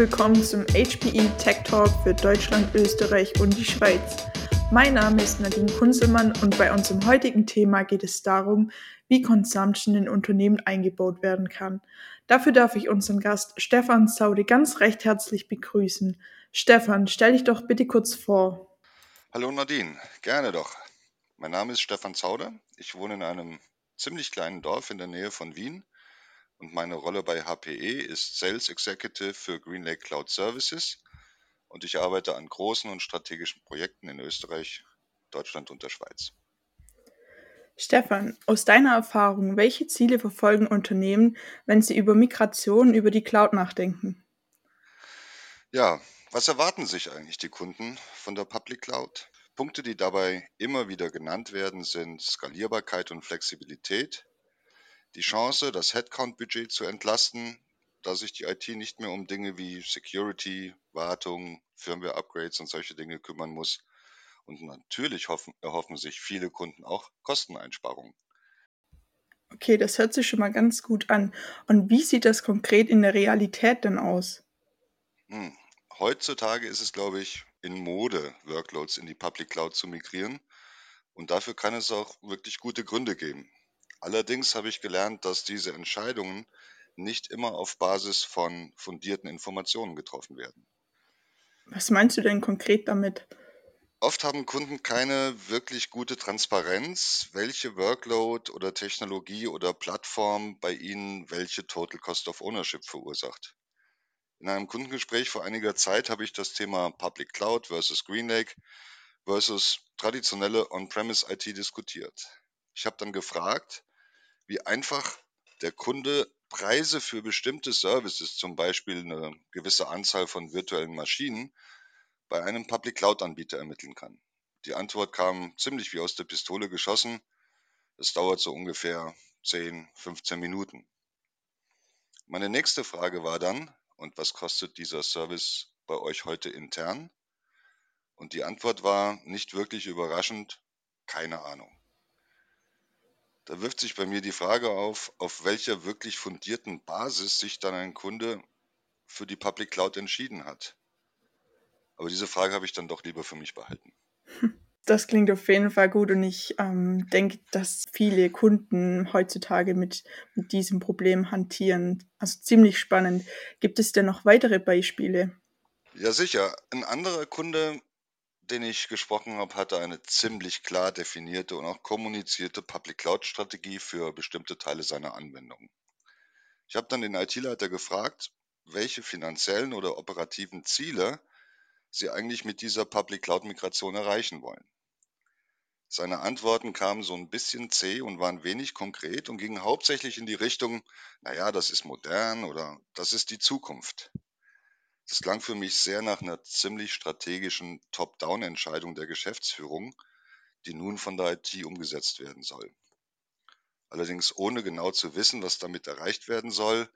willkommen zum HPE Tech Talk für Deutschland, Österreich und die Schweiz. Mein Name ist Nadine Kunzelmann und bei unserem heutigen Thema geht es darum, wie Consumption in Unternehmen eingebaut werden kann. Dafür darf ich unseren Gast Stefan Saude ganz recht herzlich begrüßen. Stefan, stell dich doch bitte kurz vor. Hallo Nadine, gerne doch. Mein Name ist Stefan Zauder. Ich wohne in einem ziemlich kleinen Dorf in der Nähe von Wien und meine Rolle bei HPE ist Sales Executive für GreenLake Cloud Services und ich arbeite an großen und strategischen Projekten in Österreich, Deutschland und der Schweiz. Stefan, aus deiner Erfahrung, welche Ziele verfolgen Unternehmen, wenn sie über Migration über die Cloud nachdenken? Ja, was erwarten sich eigentlich die Kunden von der Public Cloud? Punkte, die dabei immer wieder genannt werden, sind Skalierbarkeit und Flexibilität, die Chance, das Headcount-Budget zu entlasten, da sich die IT nicht mehr um Dinge wie Security, Wartung, Firmware-Upgrades und solche Dinge kümmern muss. Und natürlich hoffen, erhoffen sich viele Kunden auch Kosteneinsparungen. Okay, das hört sich schon mal ganz gut an. Und wie sieht das konkret in der Realität denn aus? Hm. Heutzutage ist es, glaube ich, in Mode, Workloads in die Public Cloud zu migrieren. Und dafür kann es auch wirklich gute Gründe geben. Allerdings habe ich gelernt, dass diese Entscheidungen nicht immer auf Basis von fundierten Informationen getroffen werden. Was meinst du denn konkret damit? Oft haben Kunden keine wirklich gute Transparenz, welche Workload oder Technologie oder Plattform bei ihnen welche Total Cost of Ownership verursacht. In einem Kundengespräch vor einiger Zeit habe ich das Thema Public Cloud versus GreenLake versus traditionelle On-Premise IT diskutiert. Ich habe dann gefragt, wie einfach der Kunde Preise für bestimmte Services, zum Beispiel eine gewisse Anzahl von virtuellen Maschinen, bei einem Public Cloud-Anbieter ermitteln kann. Die Antwort kam ziemlich wie aus der Pistole geschossen. Es dauert so ungefähr 10, 15 Minuten. Meine nächste Frage war dann, und was kostet dieser Service bei euch heute intern? Und die Antwort war nicht wirklich überraschend, keine Ahnung. Da wirft sich bei mir die Frage auf, auf welcher wirklich fundierten Basis sich dann ein Kunde für die Public Cloud entschieden hat. Aber diese Frage habe ich dann doch lieber für mich behalten. Das klingt auf jeden Fall gut und ich ähm, denke, dass viele Kunden heutzutage mit, mit diesem Problem hantieren. Also ziemlich spannend. Gibt es denn noch weitere Beispiele? Ja, sicher. Ein anderer Kunde den ich gesprochen habe, hatte eine ziemlich klar definierte und auch kommunizierte Public Cloud Strategie für bestimmte Teile seiner Anwendung. Ich habe dann den IT-Leiter gefragt, welche finanziellen oder operativen Ziele sie eigentlich mit dieser Public Cloud Migration erreichen wollen. Seine Antworten kamen so ein bisschen zäh und waren wenig konkret und gingen hauptsächlich in die Richtung, naja, das ist modern oder das ist die Zukunft. Das klang für mich sehr nach einer ziemlich strategischen Top-Down-Entscheidung der Geschäftsführung, die nun von der IT umgesetzt werden soll. Allerdings ohne genau zu wissen, was damit erreicht werden soll,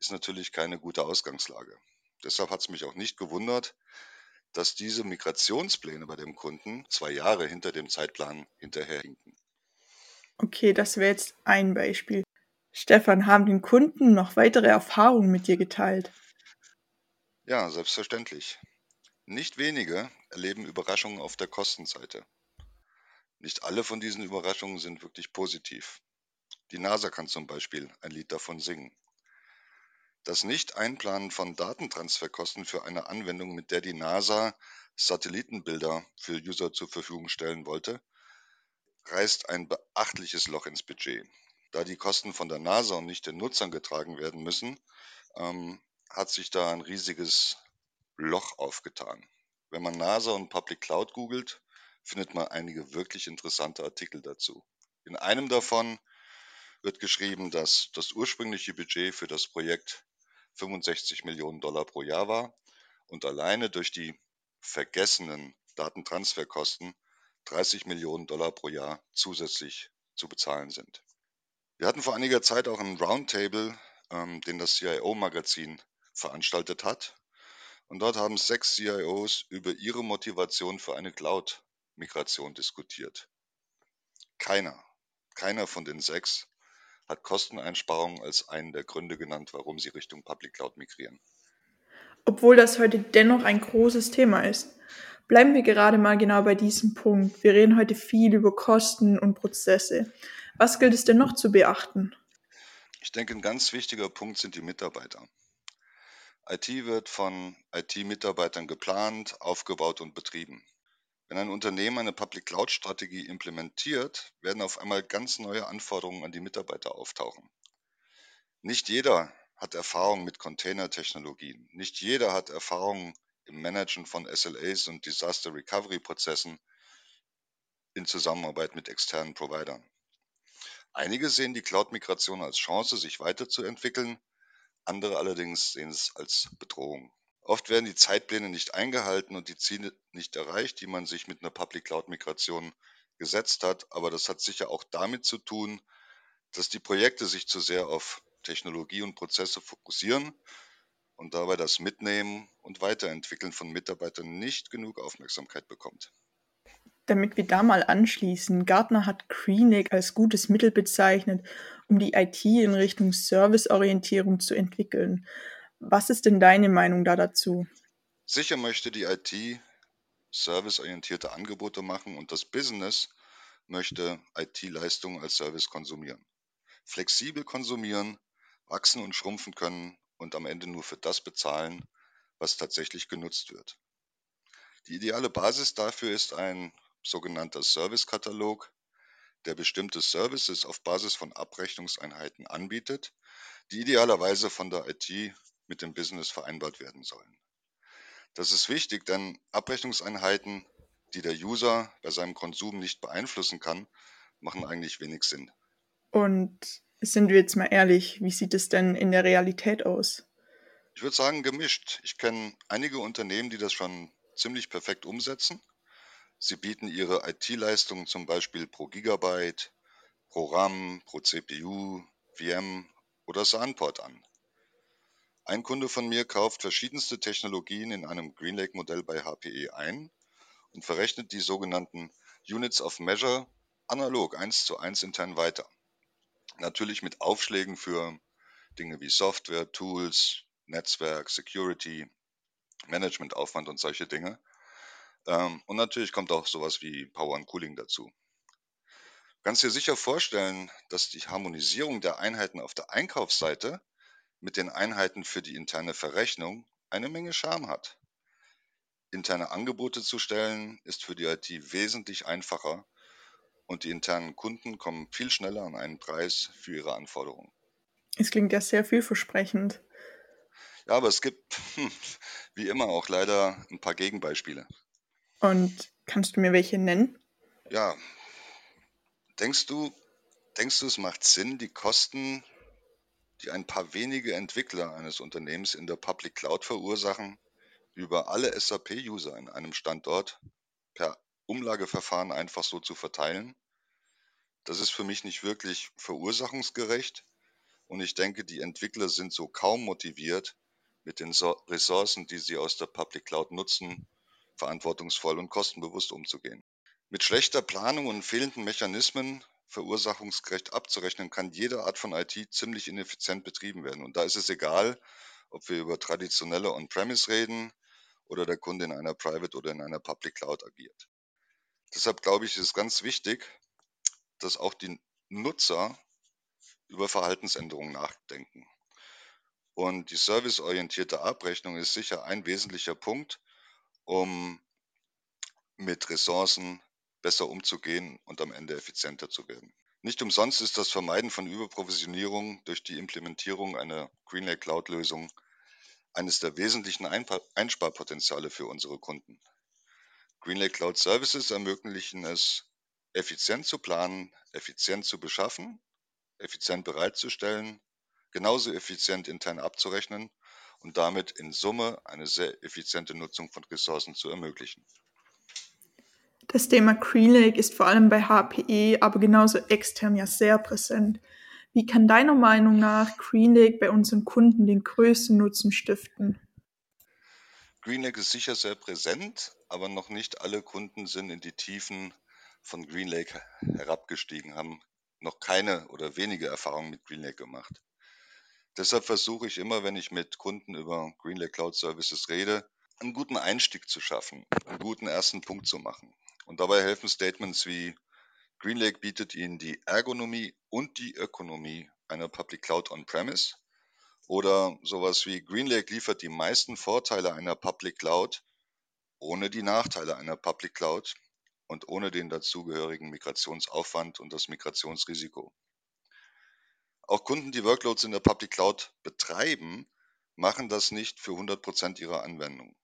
ist natürlich keine gute Ausgangslage. Deshalb hat es mich auch nicht gewundert, dass diese Migrationspläne bei dem Kunden zwei Jahre hinter dem Zeitplan hinterherhinken. Okay, das wäre jetzt ein Beispiel. Stefan, haben den Kunden noch weitere Erfahrungen mit dir geteilt? Ja, selbstverständlich. Nicht wenige erleben Überraschungen auf der Kostenseite. Nicht alle von diesen Überraschungen sind wirklich positiv. Die NASA kann zum Beispiel ein Lied davon singen. Das Nicht-Einplanen von Datentransferkosten für eine Anwendung, mit der die NASA Satellitenbilder für User zur Verfügung stellen wollte, reißt ein beachtliches Loch ins Budget. Da die Kosten von der NASA und nicht den Nutzern getragen werden müssen, ähm, hat sich da ein riesiges Loch aufgetan. Wenn man NASA und Public Cloud googelt, findet man einige wirklich interessante Artikel dazu. In einem davon wird geschrieben, dass das ursprüngliche Budget für das Projekt 65 Millionen Dollar pro Jahr war und alleine durch die vergessenen Datentransferkosten 30 Millionen Dollar pro Jahr zusätzlich zu bezahlen sind. Wir hatten vor einiger Zeit auch einen Roundtable, ähm, den das CIO-Magazin veranstaltet hat. Und dort haben sechs CIOs über ihre Motivation für eine Cloud-Migration diskutiert. Keiner, keiner von den sechs hat Kosteneinsparungen als einen der Gründe genannt, warum sie Richtung Public Cloud migrieren. obwohl das heute dennoch ein großes Thema ist. Bleiben wir gerade mal genau bei diesem Punkt. Wir reden heute viel über Kosten und Prozesse. Was gilt es denn noch zu beachten? Ich denke, ein ganz wichtiger Punkt sind die Mitarbeiter. IT wird von IT-Mitarbeitern geplant, aufgebaut und betrieben. Wenn ein Unternehmen eine Public Cloud-Strategie implementiert, werden auf einmal ganz neue Anforderungen an die Mitarbeiter auftauchen. Nicht jeder hat Erfahrung mit Container-Technologien. Nicht jeder hat Erfahrung im Managen von SLAs und Disaster Recovery Prozessen in Zusammenarbeit mit externen Providern. Einige sehen die Cloud-Migration als Chance, sich weiterzuentwickeln, andere allerdings sehen es als Bedrohung. Oft werden die Zeitpläne nicht eingehalten und die Ziele nicht erreicht, die man sich mit einer Public Cloud-Migration gesetzt hat. Aber das hat sicher auch damit zu tun, dass die Projekte sich zu sehr auf Technologie und Prozesse fokussieren und dabei das Mitnehmen und Weiterentwickeln von Mitarbeitern nicht genug Aufmerksamkeit bekommt. Damit wir da mal anschließen, Gartner hat Greenlake als gutes Mittel bezeichnet, um die IT in Richtung Serviceorientierung zu entwickeln. Was ist denn deine Meinung da dazu? Sicher möchte die IT serviceorientierte Angebote machen und das Business möchte IT-Leistungen als Service konsumieren. Flexibel konsumieren, wachsen und schrumpfen können und am Ende nur für das bezahlen, was tatsächlich genutzt wird. Die ideale Basis dafür ist ein sogenannter Servicekatalog, der bestimmte Services auf Basis von Abrechnungseinheiten anbietet, die idealerweise von der IT mit dem Business vereinbart werden sollen. Das ist wichtig, denn Abrechnungseinheiten, die der User bei seinem Konsum nicht beeinflussen kann, machen eigentlich wenig Sinn. Und sind wir jetzt mal ehrlich, wie sieht es denn in der Realität aus? Ich würde sagen gemischt. Ich kenne einige Unternehmen, die das schon ziemlich perfekt umsetzen. Sie bieten ihre IT-Leistungen zum Beispiel pro Gigabyte, pro RAM, pro CPU, VM oder SAN-Port an. Ein Kunde von mir kauft verschiedenste Technologien in einem GreenLake-Modell bei HPE ein und verrechnet die sogenannten Units of Measure analog eins zu eins intern weiter. Natürlich mit Aufschlägen für Dinge wie Software, Tools, Netzwerk, Security, Managementaufwand und solche Dinge. Ähm, und natürlich kommt auch sowas wie Power and Cooling dazu. Du kannst dir sicher vorstellen, dass die Harmonisierung der Einheiten auf der Einkaufsseite mit den Einheiten für die interne Verrechnung eine Menge Charme hat. Interne Angebote zu stellen ist für die IT wesentlich einfacher und die internen Kunden kommen viel schneller an einen Preis für ihre Anforderungen. Es klingt ja sehr vielversprechend. Ja, aber es gibt wie immer auch leider ein paar Gegenbeispiele. Und kannst du mir welche nennen? Ja, denkst du, denkst du, es macht Sinn, die Kosten, die ein paar wenige Entwickler eines Unternehmens in der Public Cloud verursachen, über alle SAP-User in einem Standort per Umlageverfahren einfach so zu verteilen? Das ist für mich nicht wirklich verursachungsgerecht und ich denke, die Entwickler sind so kaum motiviert, mit den Ressourcen, die sie aus der Public Cloud nutzen, verantwortungsvoll und kostenbewusst umzugehen. Mit schlechter Planung und fehlenden Mechanismen verursachungsgerecht abzurechnen, kann jede Art von IT ziemlich ineffizient betrieben werden. Und da ist es egal, ob wir über traditionelle On-Premise reden oder der Kunde in einer Private oder in einer Public Cloud agiert. Deshalb glaube ich, ist es ganz wichtig, dass auch die Nutzer über Verhaltensänderungen nachdenken. Und die serviceorientierte Abrechnung ist sicher ein wesentlicher Punkt, um mit Ressourcen besser umzugehen und am Ende effizienter zu werden. Nicht umsonst ist das Vermeiden von Überprovisionierung durch die Implementierung einer GreenLake Cloud-Lösung eines der wesentlichen Einsparpotenziale für unsere Kunden. GreenLake Cloud Services ermöglichen es, effizient zu planen, effizient zu beschaffen, effizient bereitzustellen, genauso effizient intern abzurechnen und damit in Summe eine sehr effiziente Nutzung von Ressourcen zu ermöglichen. Das Thema GreenLake ist vor allem bei HPE, aber genauso extern ja sehr präsent. Wie kann deiner Meinung nach GreenLake bei unseren Kunden den größten Nutzen stiften? GreenLake ist sicher sehr präsent, aber noch nicht alle Kunden sind in die Tiefen von GreenLake herabgestiegen, haben noch keine oder wenige Erfahrungen mit GreenLake gemacht. Deshalb versuche ich immer, wenn ich mit Kunden über GreenLake Cloud Services rede, einen guten Einstieg zu schaffen, einen guten ersten Punkt zu machen. Und dabei helfen Statements wie GreenLake bietet Ihnen die Ergonomie und die Ökonomie einer Public Cloud on-premise oder sowas wie GreenLake liefert die meisten Vorteile einer Public Cloud ohne die Nachteile einer Public Cloud und ohne den dazugehörigen Migrationsaufwand und das Migrationsrisiko. Auch Kunden, die Workloads in der Public Cloud betreiben, machen das nicht für 100% ihrer Anwendung.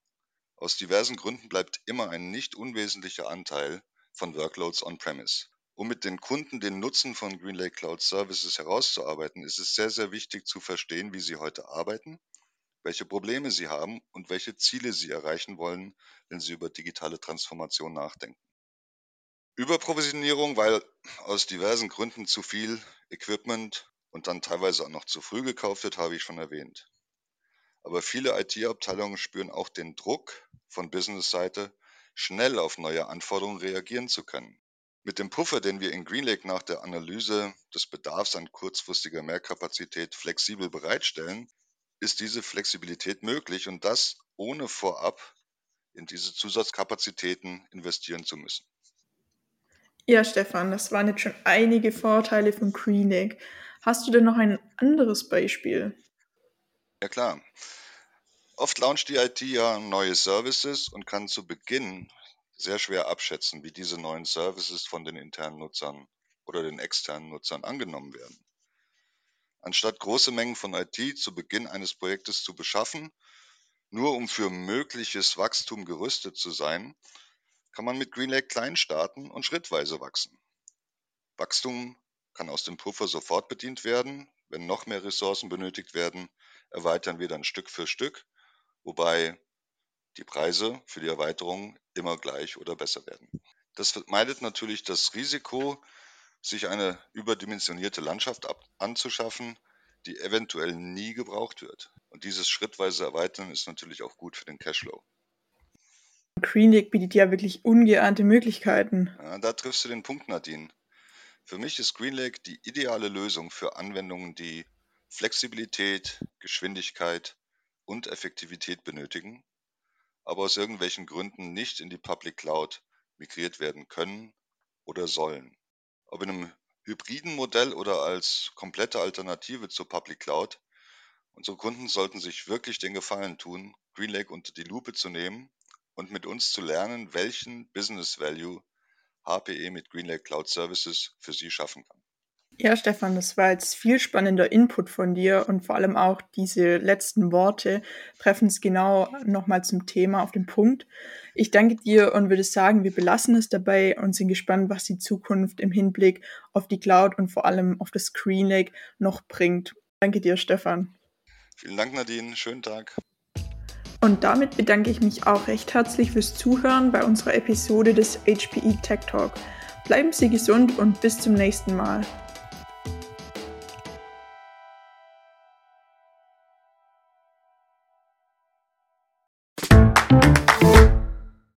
Aus diversen Gründen bleibt immer ein nicht unwesentlicher Anteil von Workloads on-premise. Um mit den Kunden den Nutzen von GreenLake Cloud Services herauszuarbeiten, ist es sehr, sehr wichtig zu verstehen, wie sie heute arbeiten welche Probleme sie haben und welche Ziele sie erreichen wollen, wenn sie über digitale Transformation nachdenken. Überprovisionierung, weil aus diversen Gründen zu viel Equipment und dann teilweise auch noch zu früh gekauft wird, habe ich schon erwähnt. Aber viele IT-Abteilungen spüren auch den Druck von Business-Seite, schnell auf neue Anforderungen reagieren zu können. Mit dem Puffer, den wir in GreenLake nach der Analyse des Bedarfs an kurzfristiger Mehrkapazität flexibel bereitstellen, ist diese Flexibilität möglich und das ohne vorab in diese Zusatzkapazitäten investieren zu müssen. Ja, Stefan, das waren jetzt schon einige Vorteile von GreenLake. Hast du denn noch ein anderes Beispiel? Ja klar. Oft launcht die IT ja neue Services und kann zu Beginn sehr schwer abschätzen, wie diese neuen Services von den internen Nutzern oder den externen Nutzern angenommen werden. Anstatt große Mengen von IT zu Beginn eines Projektes zu beschaffen, nur um für mögliches Wachstum gerüstet zu sein, kann man mit GreenLake klein starten und schrittweise wachsen. Wachstum kann aus dem Puffer sofort bedient werden. Wenn noch mehr Ressourcen benötigt werden, erweitern wir dann Stück für Stück, wobei die Preise für die Erweiterung immer gleich oder besser werden. Das vermeidet natürlich das Risiko, sich eine überdimensionierte Landschaft anzuschaffen, die eventuell nie gebraucht wird. Und dieses schrittweise Erweitern ist natürlich auch gut für den Cashflow. GreenLake bietet ja wirklich ungeahnte Möglichkeiten. Ja, da triffst du den Punkt, Nadine. Für mich ist GreenLake die ideale Lösung für Anwendungen, die Flexibilität, Geschwindigkeit und Effektivität benötigen, aber aus irgendwelchen Gründen nicht in die Public Cloud migriert werden können oder sollen. Ob in einem hybriden Modell oder als komplette Alternative zur Public Cloud, unsere Kunden sollten sich wirklich den Gefallen tun, GreenLake unter die Lupe zu nehmen und mit uns zu lernen, welchen Business Value HPE mit GreenLake Cloud Services für sie schaffen kann. Ja, Stefan, das war jetzt viel spannender Input von dir und vor allem auch diese letzten Worte treffen es genau nochmal zum Thema auf den Punkt. Ich danke dir und würde sagen, wir belassen es dabei und sind gespannt, was die Zukunft im Hinblick auf die Cloud und vor allem auf das Screen Lake noch bringt. Danke dir, Stefan. Vielen Dank, Nadine. Schönen Tag. Und damit bedanke ich mich auch recht herzlich fürs Zuhören bei unserer Episode des HPE Tech Talk. Bleiben Sie gesund und bis zum nächsten Mal.